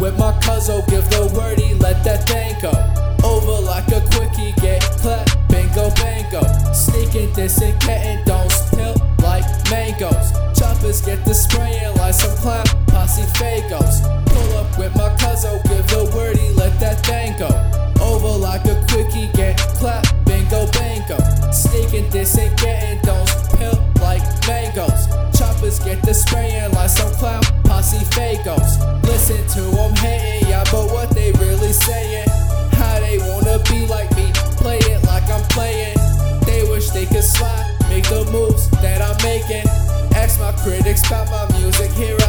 with my cousin, give the wordy, let that thing go. Over like a quickie, get clap, bingo, bango. Sneaking this and getting don't pill like mangoes. Choppers get the spraying like some clown, posse fagos. Pull up hating, yeah, but what they really saying? How they wanna be like me, play it like I'm playing. They wish they could slide, make the moves that I'm making. Ask my critics about my music, here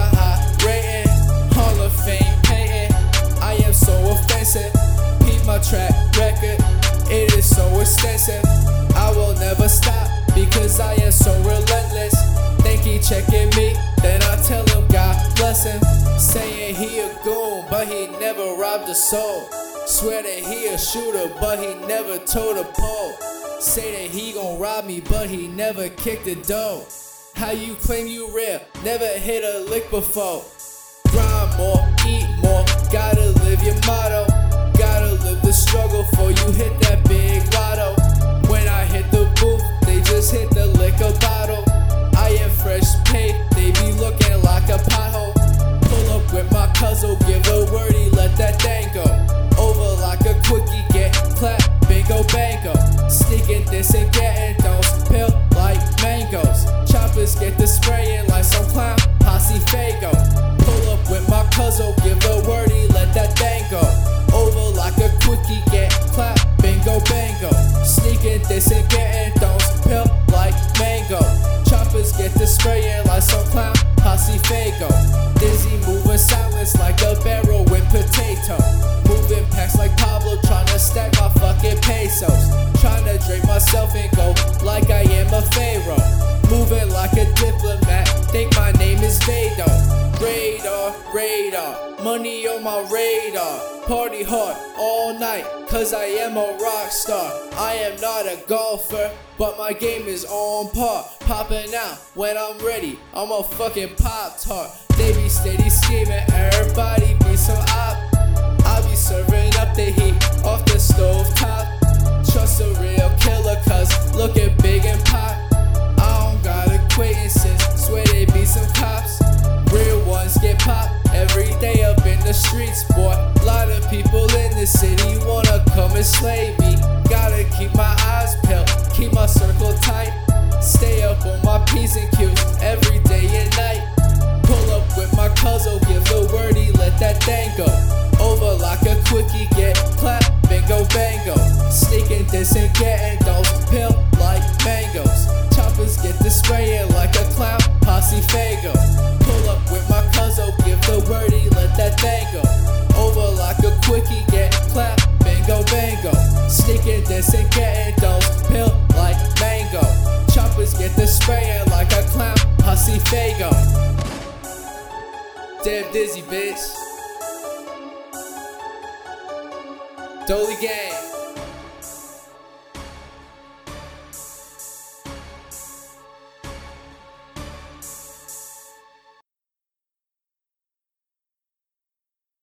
but he never robbed a soul. Swear that he a shooter, but he never told a pole. Say that he gon' rob me, but he never kicked a door. How you claim you real? Never hit a lick before. Grind more, potato. Moving packs like Pablo, trying to stack my fucking pesos. Trying to drape myself and go like I am a pharaoh. Moving like a diplomat, think my name is Vado. Radar, radar, money on my radar. Party hard all night, cause I am a rock star. I am not a golfer, but my game is on par. Popping out when I'm ready, I'm a fucking pop tart. They be steady scheming, everybody be so slay me. Gotta keep my eyes peeled, keep my circle tight. Stay up on my P's and Q's every day and night. Pull up with my cousin, give the wordy, let that thing go. Over like a quickie, get clap, bingo bango. Sneaking this and getting those pill like mangoes. Choppers get the spraying like a clown, posse fago. Pull up with my cousin, give the wordy, let that thing go. Damn dizzy, bitch. Dolly Gang.